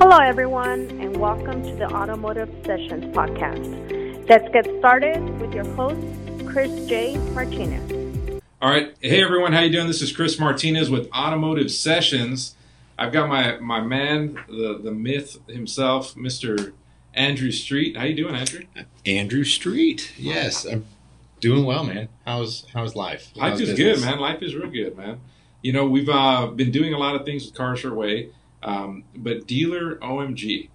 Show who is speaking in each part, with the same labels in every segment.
Speaker 1: Hello, everyone, and welcome to the Automotive Sessions podcast. Let's get started with your host, Chris J. Martinez.
Speaker 2: All right, hey everyone, how you doing? This is Chris Martinez with Automotive Sessions. I've got my my man, the the myth himself, Mister Andrew Street. How you doing, Andrew?
Speaker 3: Andrew Street. Yes, I'm doing well, man. How's how's life?
Speaker 2: Life is
Speaker 3: business?
Speaker 2: good, man. Life is real good, man. You know, we've uh, been doing a lot of things with Cars Your Way, um, but Dealer OMG,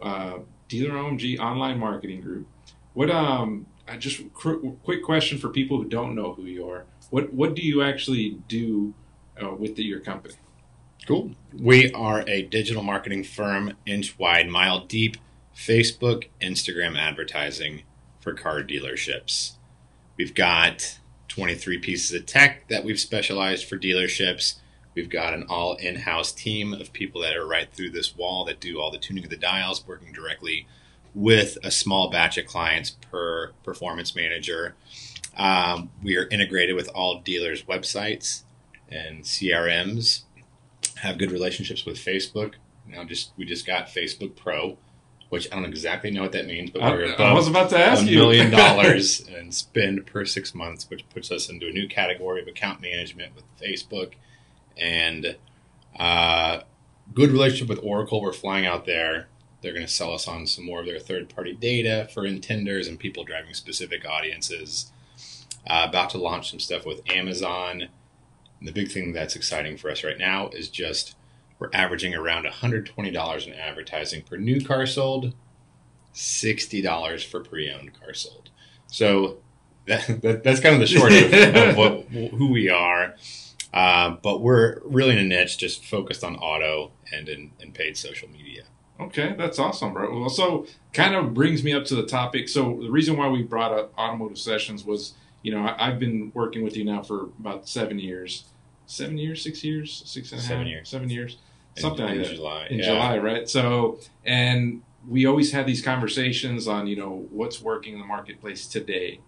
Speaker 2: uh, Dealer OMG Online Marketing Group. What um, I just quick question for people who don't know who you are. What what do you actually do uh, with the, your company?
Speaker 3: Cool. We are a digital marketing firm, inch wide, mile deep, Facebook, Instagram advertising for car dealerships. We've got 23 pieces of tech that we've specialized for dealerships. We've got an all in house team of people that are right through this wall that do all the tuning of the dials, working directly with a small batch of clients per performance manager. Um, we are integrated with all dealers' websites and CRMs. Have good relationships with Facebook. Now, just we just got Facebook Pro, which I don't exactly know what that means, but we're
Speaker 2: I,
Speaker 3: above
Speaker 2: I was about to ask
Speaker 3: a
Speaker 2: you.
Speaker 3: million dollars and spend per six months, which puts us into a new category of account management with Facebook and uh, good relationship with Oracle. We're flying out there. They're going to sell us on some more of their third party data for intenders and people driving specific audiences. Uh, about to launch some stuff with Amazon. And the big thing that's exciting for us right now is just we're averaging around $120 in advertising per new car sold, $60 for pre-owned car sold. So that, that that's kind of the short of, of what, who we are. Uh, but we're really in a niche, just focused on auto and in, in paid social media.
Speaker 2: Okay, that's awesome, bro. Well, so kind of brings me up to the topic. So the reason why we brought up automotive sessions was, you know, I, I've been working with you now for about seven years, seven years, six years, six and a half,
Speaker 3: Seven years.
Speaker 2: seven years, something
Speaker 3: in
Speaker 2: like that
Speaker 3: July.
Speaker 2: in
Speaker 3: yeah.
Speaker 2: July, right? So, and we always had these conversations on, you know, what's working in the marketplace today.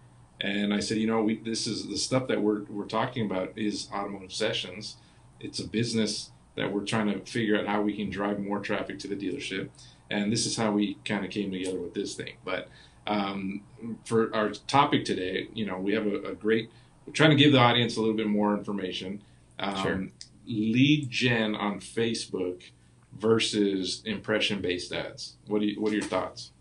Speaker 2: And I said, you know, we this is the stuff that we're we're talking about is automotive sessions. It's a business that we're trying to figure out how we can drive more traffic to the dealership, and this is how we kind of came together with this thing. But um, for our topic today, you know, we have a, a great. We're trying to give the audience a little bit more information. Um,
Speaker 3: Sure.
Speaker 2: Lead gen on Facebook versus impression based ads. What do you, What are your thoughts?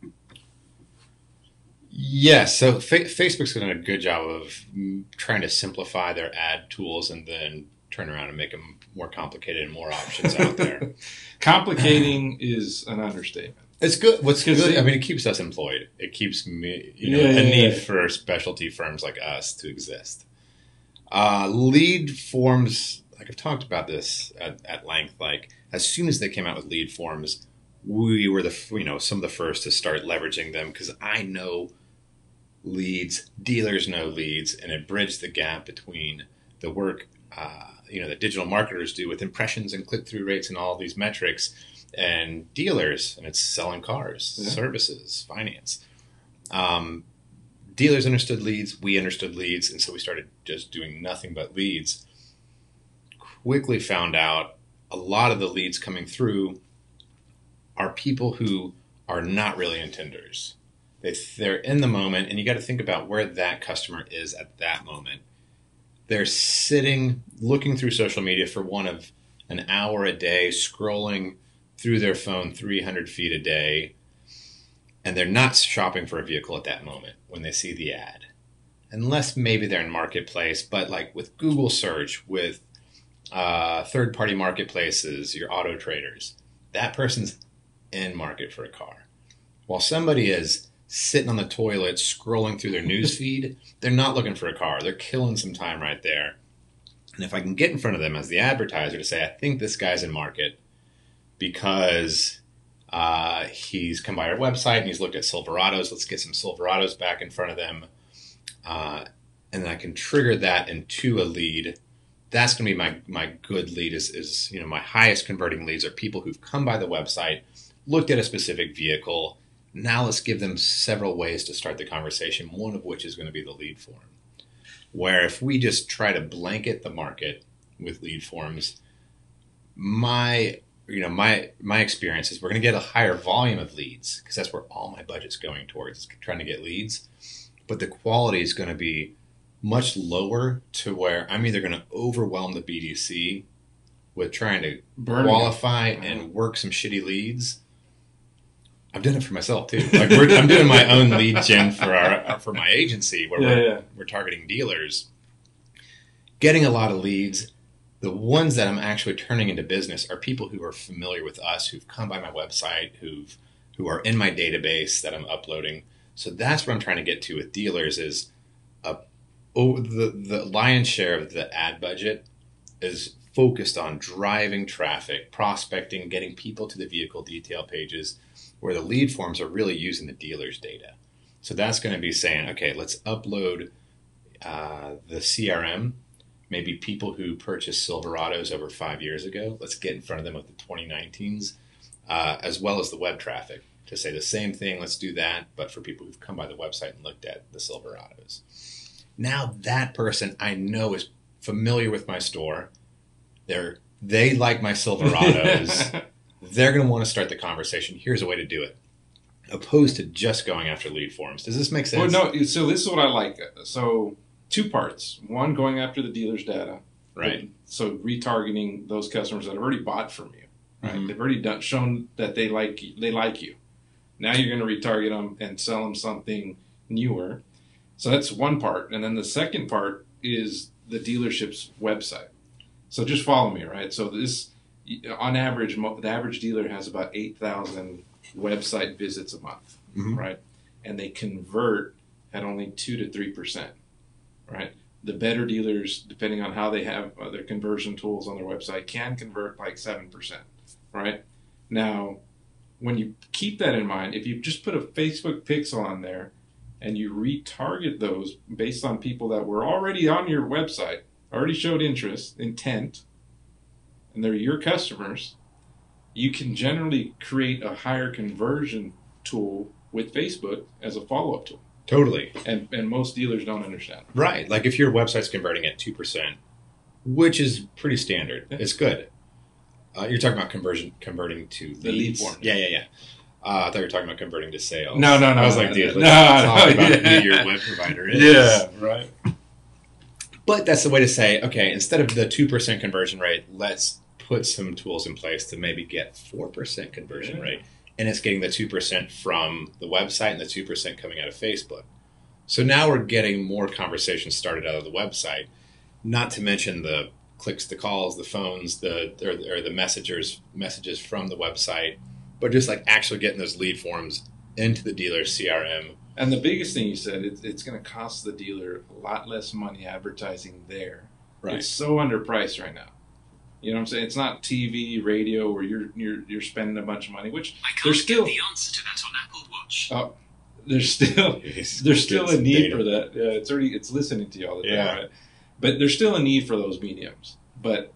Speaker 3: Yes, so fa- Facebook's done a good job of trying to simplify their ad tools and then turn around and make them more complicated and more options out there.
Speaker 2: Complicating is an understatement.
Speaker 3: It's good. What's good?
Speaker 2: it-
Speaker 3: I mean, it keeps us employed. It keeps me, you know,
Speaker 2: Yeah,
Speaker 3: a need
Speaker 2: yeah.
Speaker 3: for specialty firms like us to exist. Uh, lead forms, like I've talked about this at, at length. Like as soon as they came out with lead forms, we were the you know some of the first to start leveraging them because I know leads, dealers know leads, and it bridged the gap between the work uh, you know that digital marketers do with impressions and click through rates and all these metrics, and dealers, and it's selling cars,
Speaker 2: Yeah.
Speaker 3: services, finance. Um, dealers understood leads, we understood leads, and so we started just doing nothing but leads. Quickly found out a lot of the leads coming through are people who are not really intenders. They, they're in the moment, and you got to think about where that customer is at that moment. They're sitting, looking through social media for one of an hour a day, scrolling through their phone 300 feet a day, and they're not shopping for a vehicle at that moment when they see the ad. Unless maybe they're in marketplace, but like with Google search, with uh, third party marketplaces, your auto traders, that person's in market for a car. While somebody is sitting on the toilet scrolling through their news feed, they're not looking for a car. They're killing some time right there. And if I can get in front of them as the advertiser to say, I think this guy's in market because uh, he's come by our website and he's looked at Silverados, let's get some Silverados back in front of them. Uh, and then I can trigger that into a lead. That's going to be my, my good lead is, is, you know, my highest converting leads are people who've come by the website, looked at a specific vehicle. Now let's give them several ways to start the conversation, one of which is going to be the lead form. Where if we just try to blanket the market with lead forms, my you know, my my experience is we're going to get a higher volume of leads because that's where all my budget's going towards, trying to get leads. But the quality is going to be much lower to where I'm either going to overwhelm the BDC with trying to
Speaker 2: Burning
Speaker 3: qualify and work some shitty leads. I've done it for myself too. Like we're, I'm doing my own lead gen for our for my agency where
Speaker 2: Yeah,
Speaker 3: we're,
Speaker 2: yeah.
Speaker 3: we're targeting dealers, getting a lot of leads. The ones that I'm actually turning into business are people who are familiar with us, who've come by my website, who've who are in my database that I'm uploading. So that's what I'm trying to get to with dealers is a oh the the lion's share of the ad budget is focused on driving traffic, prospecting, getting people to the vehicle detail pages, where the lead forms are really using the dealer's data. So that's going to be saying, okay, let's upload uh, the CRM, maybe people who purchased Silverados over five years ago. Let's get in front of them with the 2019s, uh, as well as the web traffic to say the same thing. Let's do that, but for people who've come by the website and looked at the Silverados. Now that person I know is familiar with my store. They're they like my Silverados. They're going to want to start the conversation. Here's a way to do it, opposed to just going after lead forms. Does this make
Speaker 2: Well,
Speaker 3: sense?
Speaker 2: no. So this is what I like. So two parts. One, going after the dealer's data.
Speaker 3: Right.
Speaker 2: So retargeting those customers that have already bought from you. Right.
Speaker 3: Mhm.
Speaker 2: They've already done, shown that they like they like you. Now you're going to retarget them and sell them something newer. So that's one part, and then the second part is the dealership's website. So just follow me, right? So this, on average, the average dealer has about eight thousand website visits a month,
Speaker 3: Mhm.
Speaker 2: right? And they convert at only two to three percent, right? The better dealers, depending on how they have their conversion tools on their website, can convert like seven percent, right? Now, when you keep that in mind, if you just put a Facebook pixel on there and you retarget those based on people that were already on your website, already showed interest, intent, and they're your customers, you can generally create a higher conversion tool with Facebook as a follow up tool.
Speaker 3: Totally.
Speaker 2: And, and most dealers don't understand.
Speaker 3: Right. Like if your website's converting at 2%, which is pretty standard,
Speaker 2: Yeah.
Speaker 3: it's good. Uh, you're talking about conversion converting to leads.
Speaker 2: The lead form.
Speaker 3: Yeah, yeah, yeah. Uh, I thought you were talking about converting to sales.
Speaker 2: No, no, no,
Speaker 3: I was like,
Speaker 2: no,
Speaker 3: dude,
Speaker 2: no,
Speaker 3: let's
Speaker 2: no,
Speaker 3: talk about
Speaker 2: yeah.
Speaker 3: who your web provider is.
Speaker 2: Yeah, right.
Speaker 3: But that's the way to say, okay, instead of the 2% conversion rate, let's put some tools in place to maybe get 4% conversion
Speaker 2: Yeah.
Speaker 3: rate. And it's getting the 2% from the website and the 2% coming out of Facebook. So now we're getting more conversations started out of the website, not to mention the clicks, the calls, the phones, the or, or the messengers messages from the website, but just like actually getting those lead forms into the dealer CRM.
Speaker 2: And the biggest thing you said, it's, it's going to cost the dealer a lot less money advertising there. Right. It's so underpriced right now. You know what I'm saying? It's not TV, radio, where you're you're you're spending a bunch of money. Which
Speaker 4: I can't
Speaker 2: There's still-
Speaker 4: get the answer to that on Apple Watch.
Speaker 2: oh, there's still there's still a need for that. Yeah, it's already it's listening to you all the time,
Speaker 3: Yeah.
Speaker 2: right? But there's still a need for those mediums. But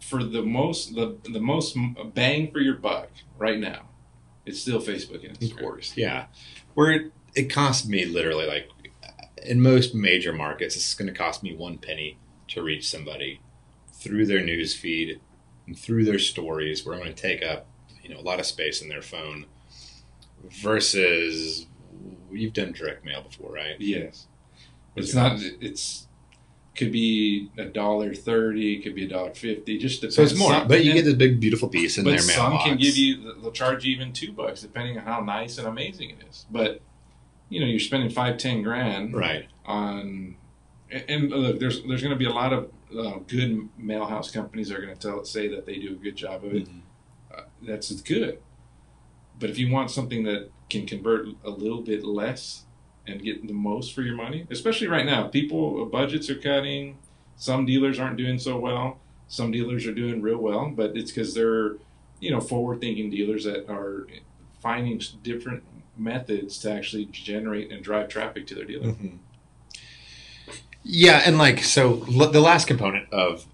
Speaker 2: for the most the the most bang for your buck right now, it's still Facebook and
Speaker 3: Of
Speaker 2: Instagram.
Speaker 3: course, yeah. Where it, it costs me literally like in most major markets, it's going to cost me one penny to reach somebody through their news feed and through their stories, where I'm going to take up you know a lot of space in their phone. Versus, you've done direct mail before, right?
Speaker 2: Yes,
Speaker 3: What's
Speaker 2: it's not.
Speaker 3: cost?
Speaker 2: It's could be a dollar thirty. Could be a dollar fifty. Just depends.
Speaker 3: So it's more,
Speaker 2: Some-
Speaker 3: but you get this big beautiful piece in
Speaker 2: but
Speaker 3: their
Speaker 2: some can give you they'll charge you even two bucks depending on how nice and amazing it is but you know you're spending five ten grand
Speaker 3: right.
Speaker 2: on and, and look there's there's going to be a lot of uh, good mail house companies that are going to tell say that they do a good job of it. Uh, that's good. But if you want something that can convert a little bit less and get the most for your money especially right now people budgets are cutting. Some dealers aren't doing so well. Some dealers are doing real well but it's because they're you know forward thinking dealers that are finding different methods to actually generate and drive traffic to their dealer.
Speaker 3: Mhm. Yeah, and like so, l- the last component of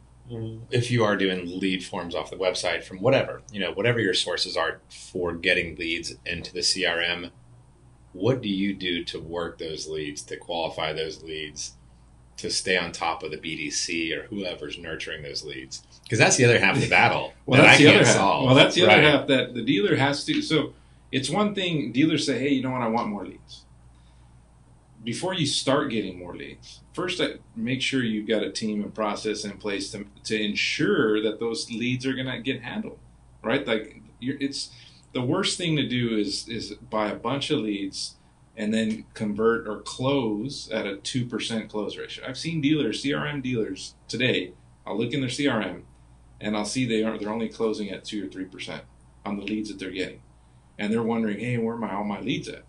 Speaker 3: if you are doing lead forms off the website from whatever you know, whatever your sources are for getting leads into the CRM, what do you do to work those leads, to qualify those leads, to stay on top of the BDC or whoever's nurturing those leads? Because that's the other half of the battle
Speaker 2: Well,
Speaker 3: that
Speaker 2: that's
Speaker 3: I
Speaker 2: the
Speaker 3: can't
Speaker 2: other half.
Speaker 3: solve.
Speaker 2: Well, that's the
Speaker 3: Right.
Speaker 2: other half that the dealer has to. So it's one thing dealers say, "Hey, you know what? I want more leads." Before you start getting more leads, first uh, make sure you've got a team and process in place to to ensure that those leads are going to get handled, right? Like it's the worst thing to do is is buy a bunch of leads and then convert or close at a two percent close ratio. I've seen dealers, CRM dealers today. I'll look in their CRM and I'll see they are they're only closing at two or three percent on the leads that they're getting, and they're wondering, hey, where are my all my leads at?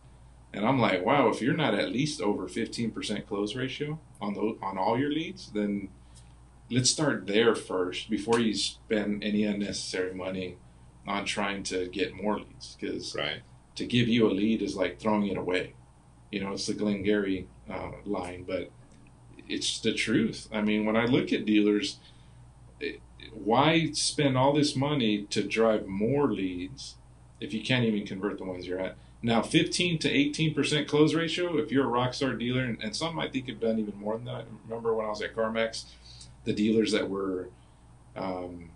Speaker 2: And I'm like, wow, if you're not at least over fifteen percent close ratio on those on all your leads, then let's start there first before you spend any unnecessary money on trying to get more leads because
Speaker 3: Right.
Speaker 2: to give you a lead is like throwing it away. You know, it's the Glengarry uh, line, but it's the truth. I mean, when I look at dealers, it, why spend all this money to drive more leads if you can't even convert the ones you're at? Now, 15 to 18% close ratio, if you're a rockstar dealer, and, and some I think have done even more than that. Remember when I was at CarMax, the dealers that were um,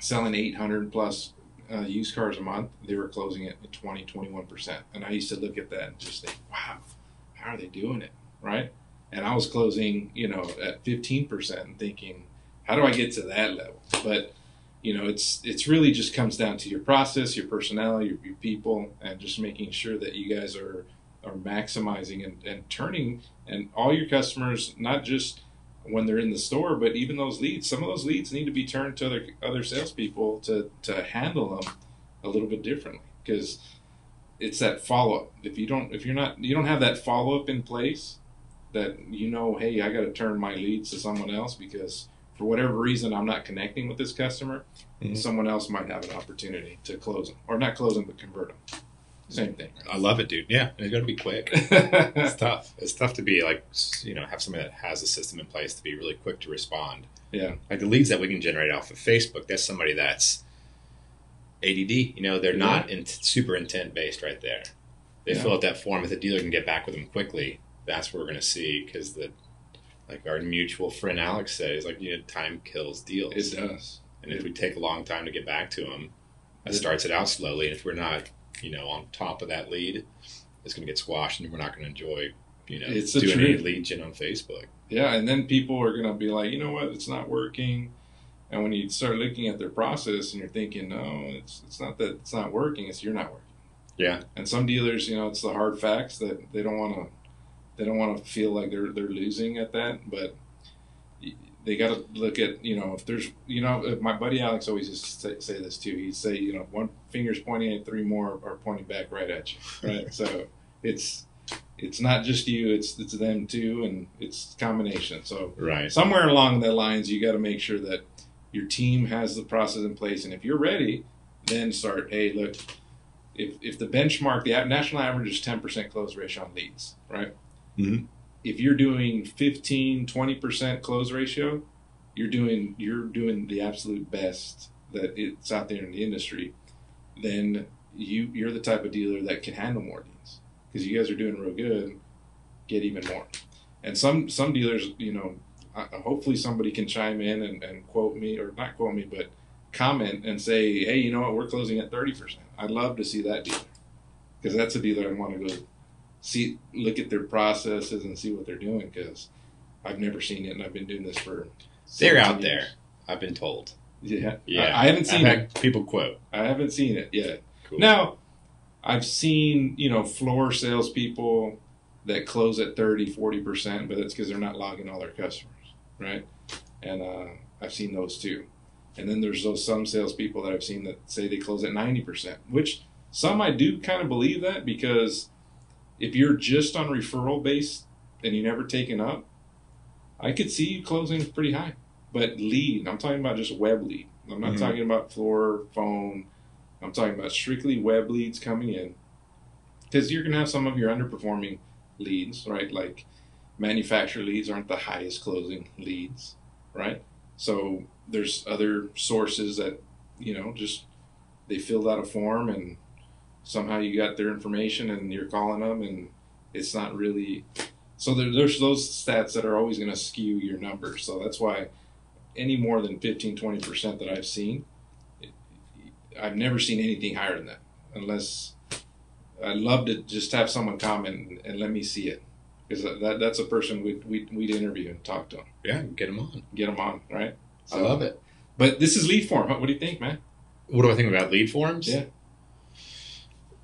Speaker 2: selling 800 plus uh, used cars a month, they were closing it at 20, 21%. And I used to look at that and just think, wow, how are they doing it? Right. And I was closing, you know, at 15% and thinking, how do I get to that level? But, you know, it's, it's really just comes down to your process, your personnel, your, your people, and just making sure that you guys are, are maximizing and, and turning and all your customers, not just when they're in the store, but even those leads, some of those leads need to be turned to other other salespeople to to handle them a little bit differently because it's that follow up. If you don't, if you're not, you don't have that follow up in place, that you know, hey, I got to turn my leads to someone else because for whatever reason I'm not connecting with this customer.
Speaker 3: Mhm.
Speaker 2: Someone else might have an opportunity to close them, or not close them, but convert them. Same thing.
Speaker 3: I love it, dude. Yeah, it's got to be quick. It's tough. It's tough to be like, you know, have somebody that has a system in place to be really quick to respond.
Speaker 2: yeah.
Speaker 3: Like the leads that we can generate off of Facebook, that's somebody that's ADD. You know, they're not in, super intent based right there. They
Speaker 2: Yeah.
Speaker 3: fill out that form. If the dealer can get back with them quickly, that's what we're going to see because the like our mutual friend Alex says, like you know, time kills deals.
Speaker 2: It does.
Speaker 3: And if we take a long time to get back to them, that
Speaker 2: It-
Speaker 3: starts it out slowly. And if we're not, you know, on top of that lead, it's going to get squashed, and we're not going to enjoy, you know,
Speaker 2: It's
Speaker 3: doing any lead gen on Facebook.
Speaker 2: Yeah, and then people are gonna be like, you know what, it's not working. And when you start looking at their process and you're thinking, no, it's it's not that it's not working, it's you're not working.
Speaker 3: Yeah.
Speaker 2: And some dealers, you know, it's the hard facts that they don't want to they don't want to feel like they're they're losing at that, but they got to look at you know if there's you know if my buddy Alex always used to say, say this too. He'd say you know one finger's pointing at three more are pointing back right at you, right? so it's it's not just you, it's it's them too, and it's combination. So
Speaker 3: Right.
Speaker 2: somewhere along the lines, you got to make sure that your team has the process in place, and if you're ready, then start. Hey, look, if if the benchmark, the national average is ten percent close ratio on leads, right?
Speaker 3: Mhm.
Speaker 2: If you're doing 15, 20 percent close ratio, you're doing you're doing the absolute best that it's out there in the industry. Then you you're the type of dealer that can handle more deals because you guys are doing real good. Get even more. And some some dealers, you know, hopefully somebody can chime in and, and quote me or not quote me, but comment and say, hey, you know what, we're closing at thirty percent. I'd love to see that dealer because that's a dealer I want to go see, look at their processes and see what they're doing because I've never seen it and I've been doing this for.
Speaker 3: They're out
Speaker 2: years.
Speaker 3: there. I've been told.
Speaker 2: Yeah,
Speaker 3: Yeah.
Speaker 2: I, I haven't seen it.
Speaker 3: people quote.
Speaker 2: I haven't seen it yet.
Speaker 3: Cool.
Speaker 2: Now, I've seen, you know, floor salespeople that close at 30, 40%, but that's because they're not logging all their customers, right? And uh, I've seen those too. And then there's those some salespeople that I've seen that say they close at 90%, which some I do kind of believe that because if you're just on referral base and you never taken up, I could see you closing pretty high. But lead, I'm talking about just web lead. I'm not
Speaker 3: Mhm.
Speaker 2: talking about floor, phone, I'm talking about strictly web leads coming in. Because you're going to have some of your underperforming leads, right? Like manufacturer leads aren't the highest closing leads, right? So there's other sources that, you know, just they filled out a form and somehow you got their information and you're calling them and it's not really So there, there's those stats that are always going to skew your numbers. So that's why any more than 15, 20% that I've seen, it, I've never seen anything higher than that. Unless I'd love to just have someone come and, and let me see it. Because that, that's a person we'd, we'd, we'd interview and talk to them,
Speaker 3: Yeah, get them on.
Speaker 2: get them on, right?
Speaker 3: I love it.
Speaker 2: But this is lead form. What do you think, man?
Speaker 3: What do I think about lead forms?
Speaker 2: Yeah.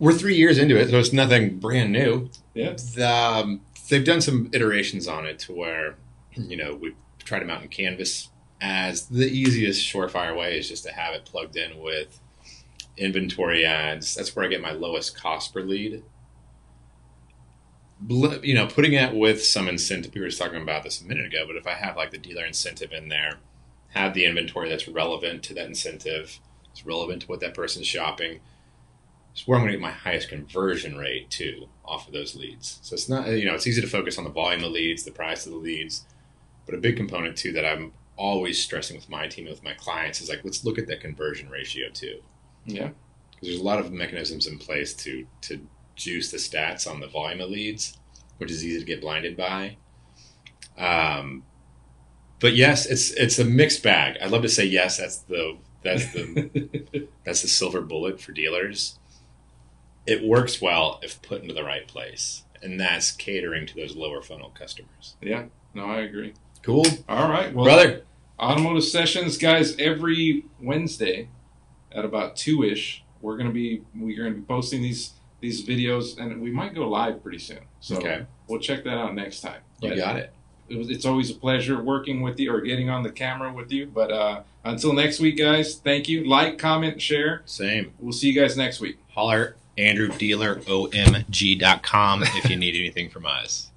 Speaker 3: We're three years into it, so it's nothing brand new.
Speaker 2: Yeah.
Speaker 3: The, um, they've done some iterations on it to where, you know, we've tried them out in Canvas as the easiest surefire way is just to have it plugged in with inventory ads. That's where I get my lowest cost per lead. You know, putting it with some incentive. We were just talking about this a minute ago, but if I have like the dealer incentive in there, have the inventory that's relevant to that incentive, it's relevant to what that person's shopping. It's where I'm going to get my highest conversion rate too off of those leads. So it's not, you know, it's easy to focus on the volume of leads, the price of the leads, but a big component too that I'm always stressing with my team and with my clients is like, let's look at that conversion ratio too.
Speaker 2: Yeah.
Speaker 3: Because there's a lot of mechanisms in place to to juice the stats on the volume of leads, which is easy to get blinded by. Um, but yes, it's it's a mixed bag. I'd love to say yes. That's the that's the that's the silver bullet for dealers. It works well if put into the right place, and that's catering to those lower funnel customers.
Speaker 2: yeah. No, I agree.
Speaker 3: Cool,
Speaker 2: All right. Well,
Speaker 3: brother.
Speaker 2: automotive sessions, guys, every Wednesday at about two ish. We're gonna be we're gonna be posting these these videos, and we might go live pretty soon. So
Speaker 3: Okay.
Speaker 2: we'll check that out next time.
Speaker 3: You
Speaker 2: But
Speaker 3: got it.
Speaker 2: it was, it's always a pleasure working with you or getting on the camera with you. But uh, until next week, guys, thank you. Like, comment, share.
Speaker 3: Same.
Speaker 2: We'll see you guys next week.
Speaker 3: Holler, Andrew Dealer, OMG.com if you need anything from us.